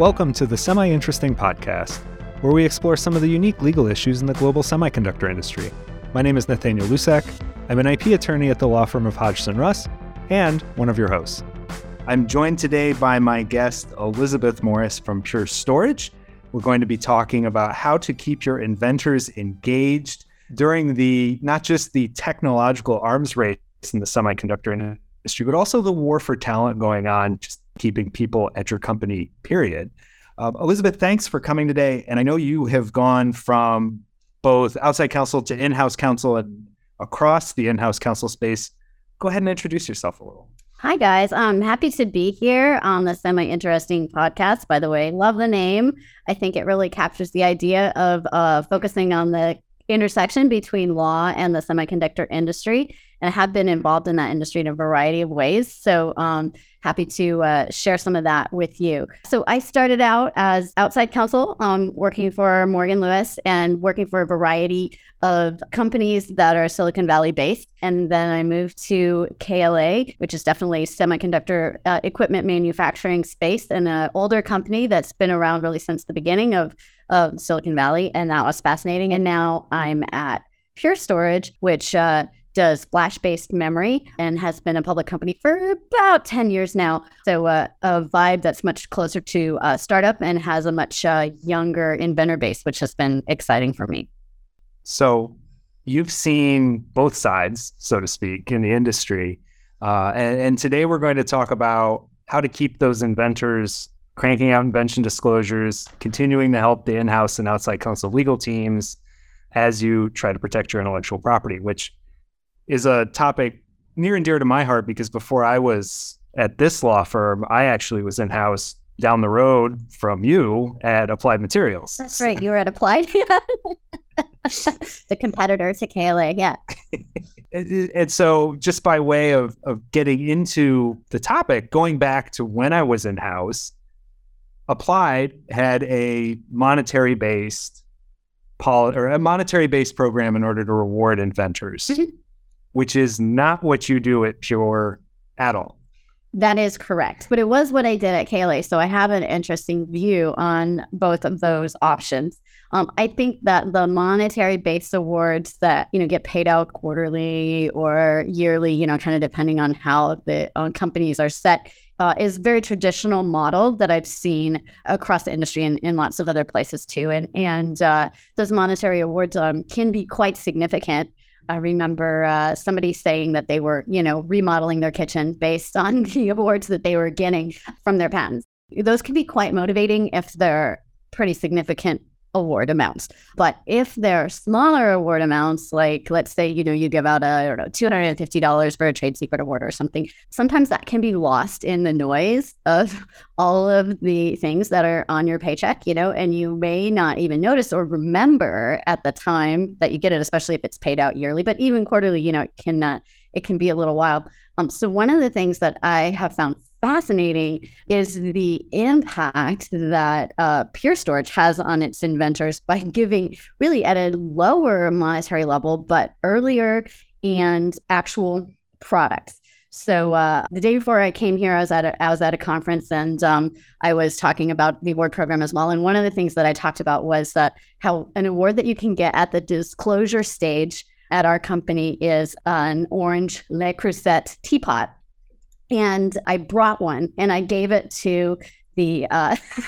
Welcome to the Semi Interesting Podcast, where we explore some of the unique legal issues in the global semiconductor industry. My name is Nathaniel Lucek. I'm an IP attorney at the law firm of Hodgson Russ and one of your hosts. I'm joined today by my guest, Elizabeth Morris from Pure Storage. We're going to be talking about how to keep your inventors engaged during the not just the technological arms race in the semiconductor industry, but also the war for talent going on, just keeping people at your company, period. Um, Elizabeth, thanks for coming today. And I know you have gone from both outside counsel to in house counsel and across the in house counsel space. Go ahead and introduce yourself a little. Hi, guys. I'm happy to be here on the Semi Interesting podcast. By the way, love the name. I think it really captures the idea of uh, focusing on the intersection between law and the semiconductor industry. And I have been involved in that industry in a variety of ways. So, um, happy to uh, share some of that with you. So I started out as outside counsel, um, working for Morgan Lewis and working for a variety of companies that are Silicon Valley based. And then I moved to KLA, which is definitely semiconductor uh, equipment manufacturing space and an older company that's been around really since the beginning of, of Silicon Valley. And that was fascinating. And now I'm at Pure Storage, which uh, does flash based memory and has been a public company for about 10 years now. So, uh, a vibe that's much closer to a startup and has a much uh, younger inventor base, which has been exciting for me. So, you've seen both sides, so to speak, in the industry. Uh, and, and today we're going to talk about how to keep those inventors cranking out invention disclosures, continuing to help the in house and outside counsel legal teams as you try to protect your intellectual property, which is a topic near and dear to my heart because before I was at this law firm, I actually was in house down the road from you at Applied Materials. That's right. You were at Applied. the competitor to KLA. Yeah. and so, just by way of, of getting into the topic, going back to when I was in house, Applied had a monetary based or a monetary based program in order to reward inventors. Mm-hmm which is not what you do at Pure at all. That is correct. But it was what I did at KLA. So I have an interesting view on both of those options. Um, I think that the monetary based awards that, you know, get paid out quarterly or yearly, you know, kind of depending on how the uh, companies are set, uh, is very traditional model that I've seen across the industry and in lots of other places too. And and uh, those monetary awards um, can be quite significant. I remember uh, somebody saying that they were, you know, remodeling their kitchen based on the awards that they were getting from their patents. Those can be quite motivating if they're pretty significant award amounts. But if they're smaller award amounts, like let's say, you know, you give out a, I don't know, $250 for a trade secret award or something, sometimes that can be lost in the noise of all of the things that are on your paycheck, you know, and you may not even notice or remember at the time that you get it, especially if it's paid out yearly, but even quarterly, you know, it can, uh, it can be a little while. Um, so one of the things that I have found fascinating is the impact that uh, Pure Storage has on its inventors by giving really at a lower monetary level, but earlier and actual products. So uh, the day before I came here, I was at a, I was at a conference and um, I was talking about the award program as well. And one of the things that I talked about was that how an award that you can get at the disclosure stage at our company is an orange Le Creuset teapot and I brought one and I gave it to the uh,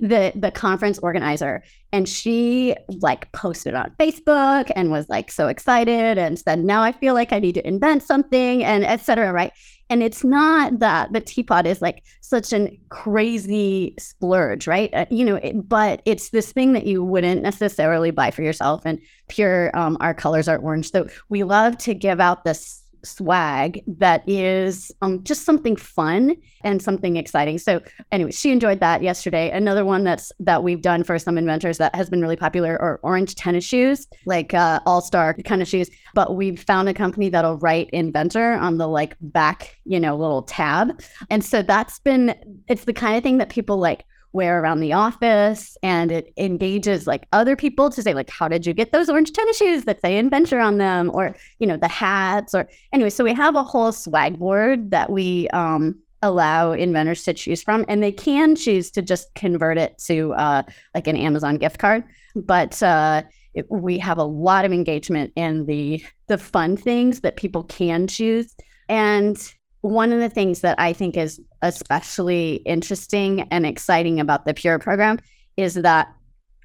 the the conference organizer, and she like posted on Facebook and was like so excited and said, "Now I feel like I need to invent something," and etc. Right? And it's not that the teapot is like such a crazy splurge, right? Uh, you know, it, but it's this thing that you wouldn't necessarily buy for yourself. And pure, um, our colors are orange, so we love to give out this swag that is um, just something fun and something exciting. So anyway, she enjoyed that yesterday. Another one that's that we've done for some inventors that has been really popular are orange tennis shoes, like uh, all star kind of shoes. But we've found a company that'll write inventor on the like back, you know, little tab. And so that's been it's the kind of thing that people like wear around the office and it engages like other people to say like how did you get those orange tennis shoes that say inventor on them? or you know the hats or anyway so we have a whole swag board that we um allow inventors to choose from and they can choose to just convert it to uh, like an amazon gift card. But uh, it, we have a lot of engagement in the the fun things that people can choose. And one of the things that i think is especially interesting and exciting about the pure program is that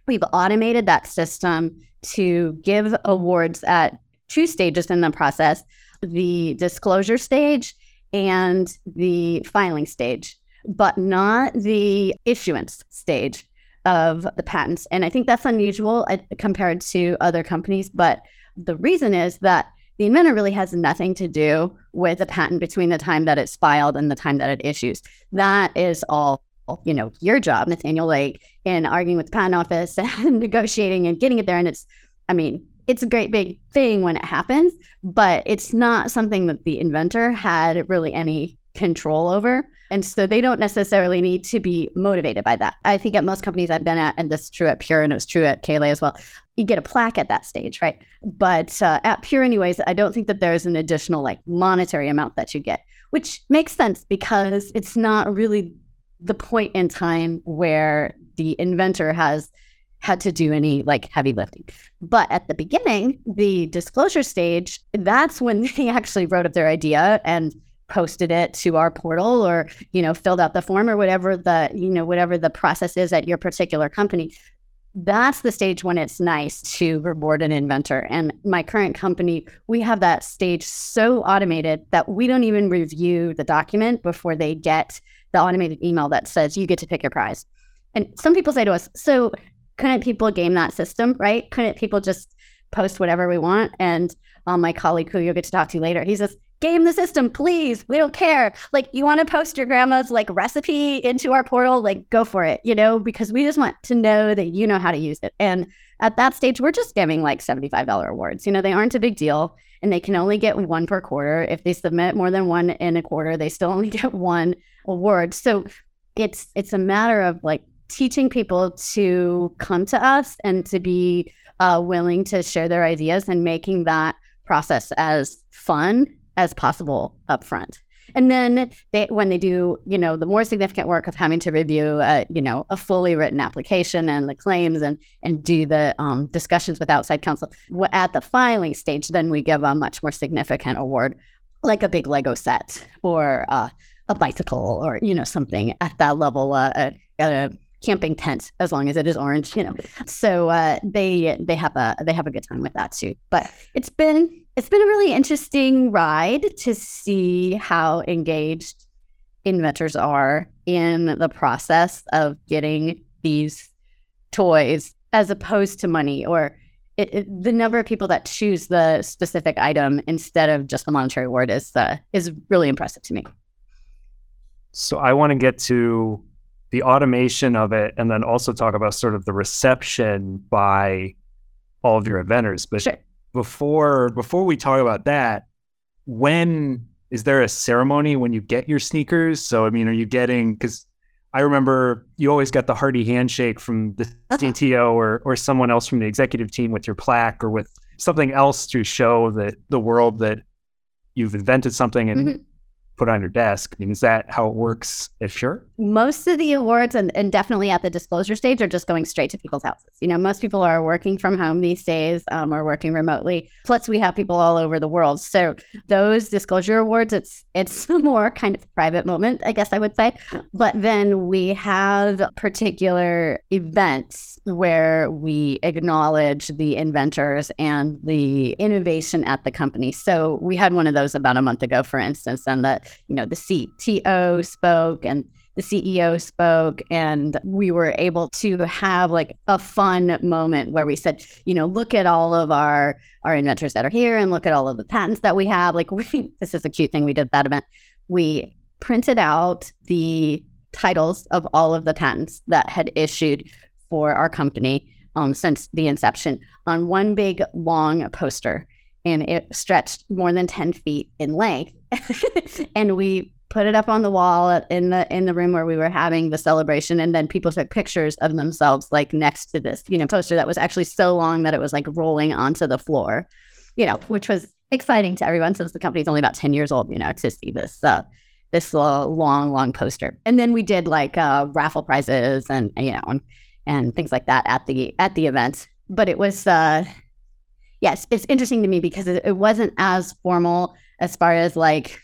we've automated that system to give awards at two stages in the process the disclosure stage and the filing stage, but not the issuance stage of the patents. And I think that's unusual uh, compared to other companies. But the reason is that the inventor really has nothing to do with the patent between the time that it's filed and the time that it issues. That is all, you know, your job, Nathaniel Lake, in arguing with the patent office and negotiating and getting it there. And it's, I mean, it's a great big thing when it happens, but it's not something that the inventor had really any control over. And so they don't necessarily need to be motivated by that. I think at most companies I've been at, and this is true at Pure and it was true at KLA as well, you get a plaque at that stage, right? But uh, at Pure, anyways, I don't think that there's an additional like monetary amount that you get, which makes sense because it's not really the point in time where the inventor has had to do any like heavy lifting. But at the beginning, the disclosure stage, that's when they actually wrote up their idea and posted it to our portal or you know filled out the form or whatever the you know whatever the process is at your particular company that's the stage when it's nice to reward an inventor. And my current company, we have that stage so automated that we don't even review the document before they get the automated email that says you get to pick your prize. And some people say to us, so couldn't people game that system, right? Couldn't people just post whatever we want? And um, my colleague, who you'll get to talk to later, he says, game the system, please. We don't care. Like, you want to post your grandma's like recipe into our portal? Like, go for it, you know, because we just want to know that you know how to use it. And at that stage, we're just giving like $75 awards. You know, they aren't a big deal and they can only get one per quarter. If they submit more than one in a quarter, they still only get one award. So it's it's a matter of like teaching people to come to us and to be uh, willing to share their ideas and making that process as fun as possible up front. And then they, when they do, you know, the more significant work of having to review, a, you know, a fully written application and the claims and and do the um, discussions with outside counsel at the filing stage, then we give a much more significant award, like a big Lego set or uh, a bicycle or you know something at that level, uh, a, a camping tent as long as it is orange, you know. So uh, they they have a they have a good time with that too. But it's been it's been a really interesting ride to see how engaged inventors are in the process of getting these toys as opposed to money or it, it, the number of people that choose the specific item instead of just the monetary award is uh, is really impressive to me. So I want to get to the automation of it, and then also talk about sort of the reception by all of your inventors. But sure. before before we talk about that, when is there a ceremony when you get your sneakers? So I mean, are you getting because I remember you always got the hearty handshake from the CTO or or someone else from the executive team with your plaque or with something else to show that the world that you've invented something and mm-hmm put on your desk. I mean, is that how it works at Pure? Most of the awards and, and definitely at the disclosure stage are just going straight to people's houses. You know, most people are working from home these days um, or working remotely. Plus, we have people all over the world. So those disclosure awards, it's it's a more kind of private moment, I guess I would say. But then we have particular events where we acknowledge the inventors and the innovation at the company. So we had one of those about a month ago, for instance, and that you know, the CTO spoke and the CEO spoke, and we were able to have like a fun moment where we said, you know, look at all of our our inventors that are here, and look at all of the patents that we have. Like, we, this is a cute thing we did at that event. We printed out the titles of all of the patents that had issued for our company um, since the inception on one big long poster and it stretched more than 10 feet in length. and we put it up on the wall in the in the room where we were having the celebration and then people took pictures of themselves like next to this you know poster that was actually so long that it was like rolling onto the floor you know which was exciting to everyone since the company's only about 10 years old you know to see this uh, this uh, long, long poster. And then we did like uh, raffle prizes and you know and, and things like that at the at the event. But it was uh, yes, it's interesting to me because it, it wasn't as formal as far as like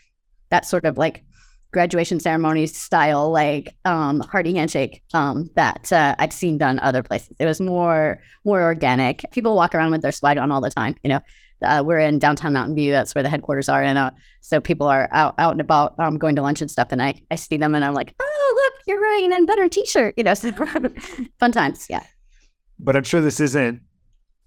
that sort of like graduation ceremony style, like um, hearty handshake um, that uh, I've seen done other places. It was more more organic. People walk around with their swag on all the time. You know, uh, we're in downtown Mountain View. That's where the headquarters are, and uh, so people are out out and about, um, going to lunch and stuff. And I I see them, and I'm like, oh look, you're wearing an better T-shirt. You know, so fun times. Yeah. But I'm sure this isn't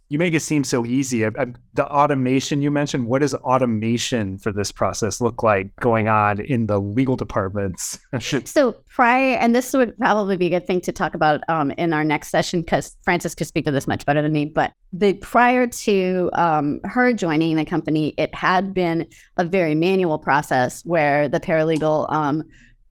you make it seem so easy. I, I, the automation you mentioned, what does automation for this process look like going on in the legal departments? so prior, and this would probably be a good thing to talk about um, in our next session because Frances could speak to this much better than me. But the prior to um, her joining the company, it had been a very manual process where the paralegal um,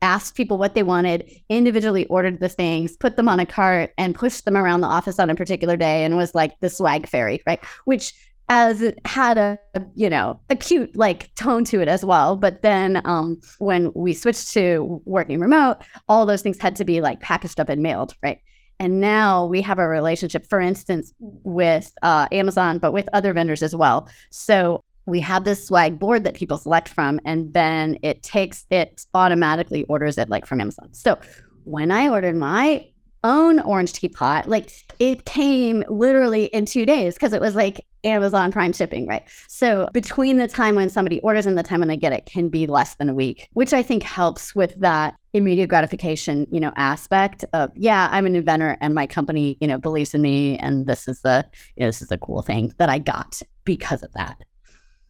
asked people what they wanted, individually ordered the things, put them on a cart, and pushed them around the office on a particular day, and was like the swag fairy, right? Which as it had a, you know a cute like tone to it as well. But then um, when we switched to working remote all those things had to be like packaged up and mailed right? And now we have a relationship for instance with uh, amazon but with other vendors as well. So we have this swag board that people select from, and then it takes it automatically orders it like from Amazon. So when I ordered my own orange teapot, like it came literally in two days because it was like Amazon Prime shipping, right? So between the time when somebody orders and the time when they get it can be less than a week, which I think helps with that immediate gratification, you know, aspect of yeah, I'm an inventor and my company, you know, believes in me and this is the you know, this is a cool thing that I got because of that.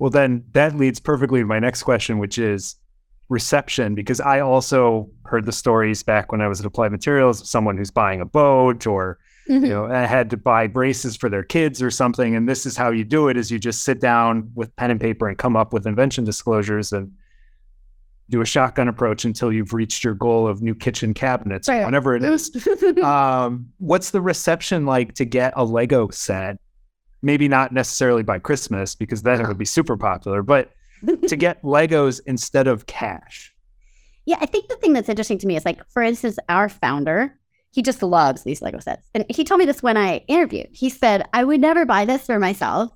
Well, then that leads perfectly to my next question, which is reception, because I also heard the stories back when I was at Applied Materials of someone who's buying a boat or mm-hmm. you know had to buy braces for their kids or something. And this is how you do it: is you just sit down with pen and paper and come up with invention disclosures and do a shotgun approach until you've reached your goal of new kitchen cabinets, right. whatever it is. um, what's the reception like to get a Lego set maybe not necessarily by Christmas because then it would be super popular, but to get Legos instead of cash. Yeah, I think the thing that's interesting to me is like, for instance, our founder, he just loves these Lego sets. And he told me this when I interviewed. He said, I would never buy this for myself,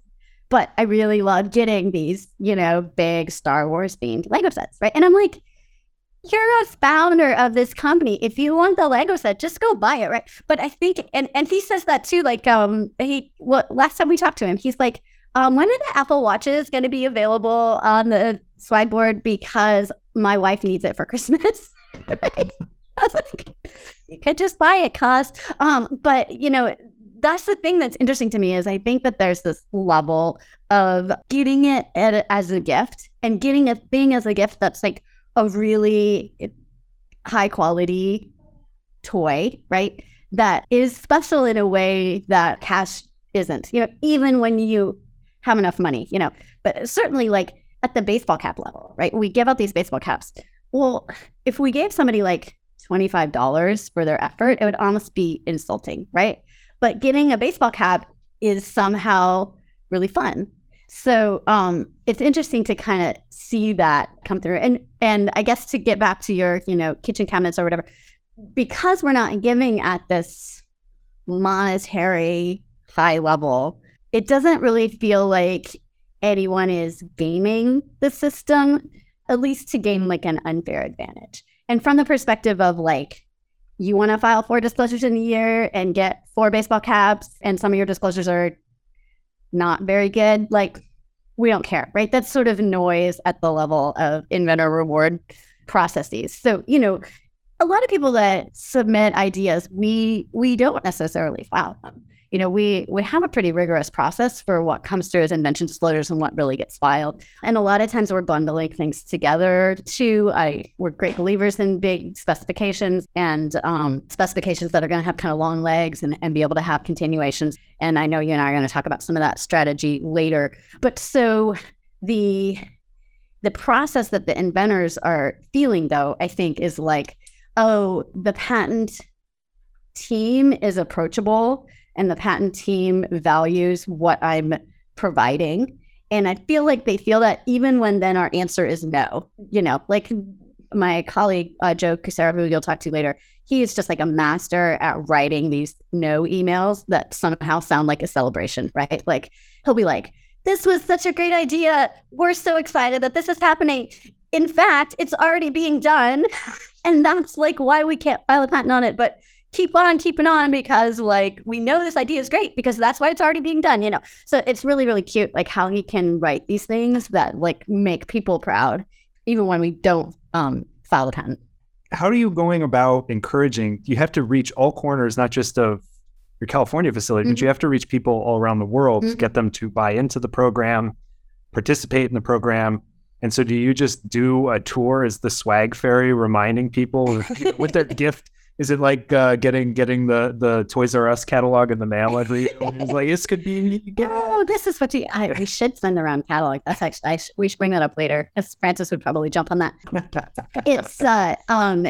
but I really love getting these, you know, big Star Wars themed Lego sets, right? And I'm like, you're a founder of this company. If you want the Lego set, just go buy it, right? But I think, and and he says that too. Like, um, he well, last time we talked to him, he's like, um, when are the Apple Watches going to be available on the swag board? Because my wife needs it for Christmas. You could just buy it, cause, um, but you know, that's the thing that's interesting to me is I think that there's this level of getting it as a gift and getting a thing as a gift that's like a really high quality toy, right? That is special in a way that cash isn't, you know, even when you have enough money, you know, but certainly like at the baseball cap level, right? We give out these baseball caps. Well, if we gave somebody like $25 for their effort, it would almost be insulting, right? But getting a baseball cap is somehow really fun. So um, it's interesting to kind of see that come through. And and I guess to get back to your, you know, kitchen cabinets or whatever, because we're not giving at this monetary high level, it doesn't really feel like anyone is gaming the system, at least to gain like an unfair advantage. And from the perspective of like, you want to file four disclosures in a year and get four baseball caps, and some of your disclosures are not very good, like we don't care, right? That's sort of noise at the level of inventor reward processes. So, you know, a lot of people that submit ideas, we we don't necessarily file them you know, we we have a pretty rigorous process for what comes through as invention disclosures and what really gets filed. And a lot of times we're bundling things together too. I we're great believers in big specifications and um, specifications that are going to have kind of long legs and, and be able to have continuations. And I know you and I are going to talk about some of that strategy later. But so the the process that the inventors are feeling though, I think is like, oh, the patent team is approachable and the patent team values what I'm providing. And I feel like they feel that even when then our answer is no, you know, like my colleague uh, Joe Kucera, who you'll talk to later, he is just like a master at writing these no emails that somehow sound like a celebration, right? Like he'll be like, "This was such a great idea. We're so excited that this is happening. In fact, it's already being done, and that's like why we can't file a patent on it." But keep on keeping on because like we know this idea is great because that's why it's already being done you know so it's really really cute like how he can write these things that like make people proud even when we don't um, file a patent how are you going about encouraging you have to reach all corners not just of your california facility mm-hmm. but you have to reach people all around the world mm-hmm. to get them to buy into the program participate in the program and so do you just do a tour as the swag fairy reminding people with their gift is it like uh, getting getting the the Toys R Us catalog in the mail every? like this could be. Oh, this is what you. I, we should send around catalog. That's actually. Sh- we should bring that up later. As Frances would probably jump on that. it's uh um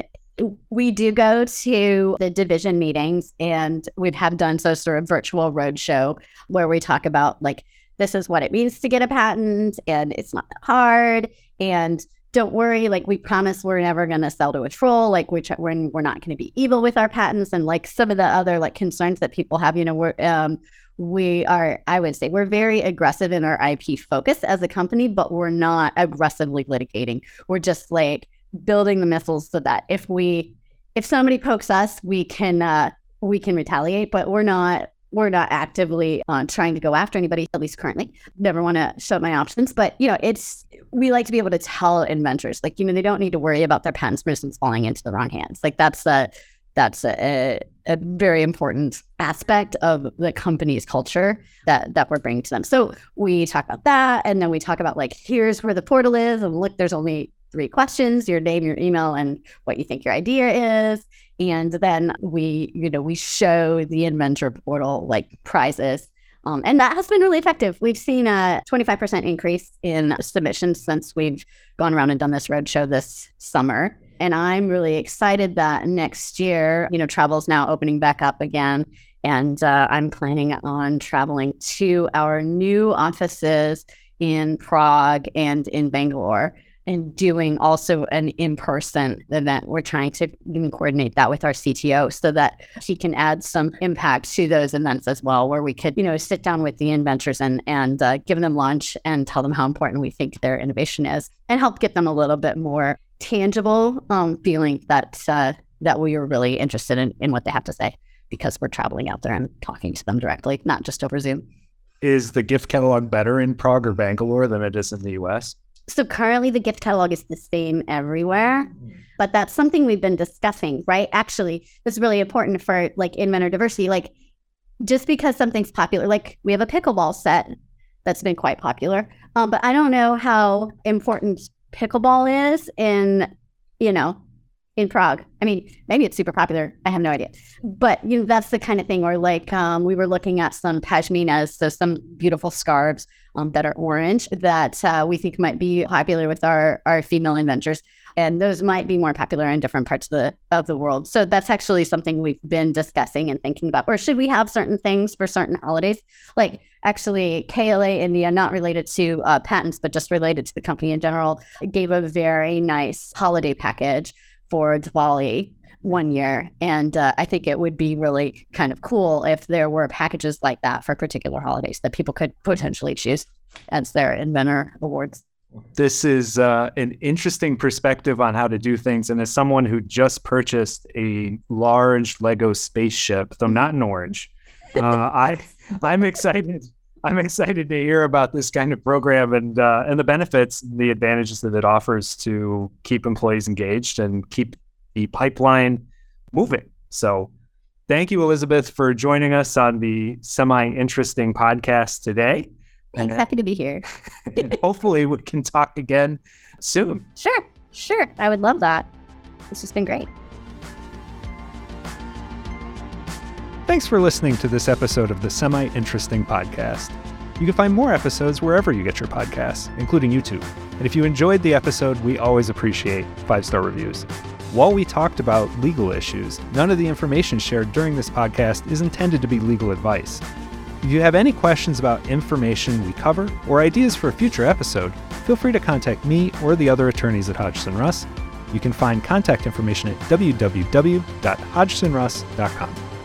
we do go to the division meetings and we have have done so sort of virtual roadshow where we talk about like this is what it means to get a patent and it's not that hard and don't worry, like we promise we're never going to sell to a troll. Like we're, we're, we're not going to be evil with our patents. And like some of the other like concerns that people have, you know, we're, um, we are, I would say we're very aggressive in our IP focus as a company, but we're not aggressively litigating. We're just like building the missiles so that if we, if somebody pokes us, we can, uh, we can retaliate, but we're not we're not actively uh, trying to go after anybody, at least currently. Never want to show my options, but you know, it's we like to be able to tell inventors, like you know, they don't need to worry about their patent submissions falling into the wrong hands. Like that's a that's a, a very important aspect of the company's culture that that we're bringing to them. So we talk about that, and then we talk about like here's where the portal is, and look, there's only three questions: your name, your email, and what you think your idea is and then we you know we show the inventor portal like prizes. Um, and that has been really effective. We've seen a 25% increase in submissions since we've gone around and done this roadshow this summer. And i'm really excited that next year you know travel is now opening back up again. And uh, i'm planning on traveling to our new offices in prague and in bangalore and doing also an in-person event. We're trying to even coordinate that with our CTO so that he can add some impact to those events as well, where we could, you know, sit down with the inventors and and uh, give them lunch and tell them how important we think their innovation is, and help get them a little bit more tangible um, feeling that uh, that we are really interested in in what they have to say because we're traveling out there and talking to them directly, not just over Zoom. Is the gift catalog better in Prague or Bangalore than it is in the US? So currently the gift catalog is the same everywhere, mm-hmm. but that's something we've been discussing, right? Actually, it's really important for like inventor diversity. Like just because something's popular, like we have a pickleball set that's been quite popular, um, but I don't know how important pickleball is in, you know, in Prague. I mean, maybe it's super popular. I have no idea. But you know, that's the kind of thing where like um, we were looking at some pashminas, so some beautiful scarves um, that are orange that uh, we think might be popular with our our female inventors. And those might be more popular in different parts of the of the world. So that's actually something we've been discussing and thinking about. Or should we have certain things for certain holidays? Like actually, KLA India, not related to uh, patents, but just related to the company in general, gave a very nice holiday package for Diwali one year. And uh, I think it would be really kind of cool if there were packages like that for particular holidays that people could potentially choose as their inventor awards. This is uh, an interesting perspective on how to do things. And as someone who just purchased a large Lego spaceship, though not in orange, uh, I I'm excited. I'm excited to hear about this kind of program and uh, and the benefits, the advantages that it offers to keep employees engaged and keep the pipeline moving. So, thank you, Elizabeth, for joining us on the semi interesting podcast today. Thanks, happy to be here. hopefully, we can talk again soon. Sure, sure. I would love that. This has been great. Thanks for listening to this episode of the Semi Interesting Podcast. You can find more episodes wherever you get your podcasts, including YouTube. And if you enjoyed the episode, we always appreciate five star reviews. While we talked about legal issues, none of the information shared during this podcast is intended to be legal advice. If you have any questions about information we cover or ideas for a future episode, feel free to contact me or the other attorneys at Hodgson Russ. You can find contact information at www.hodgsonruss.com.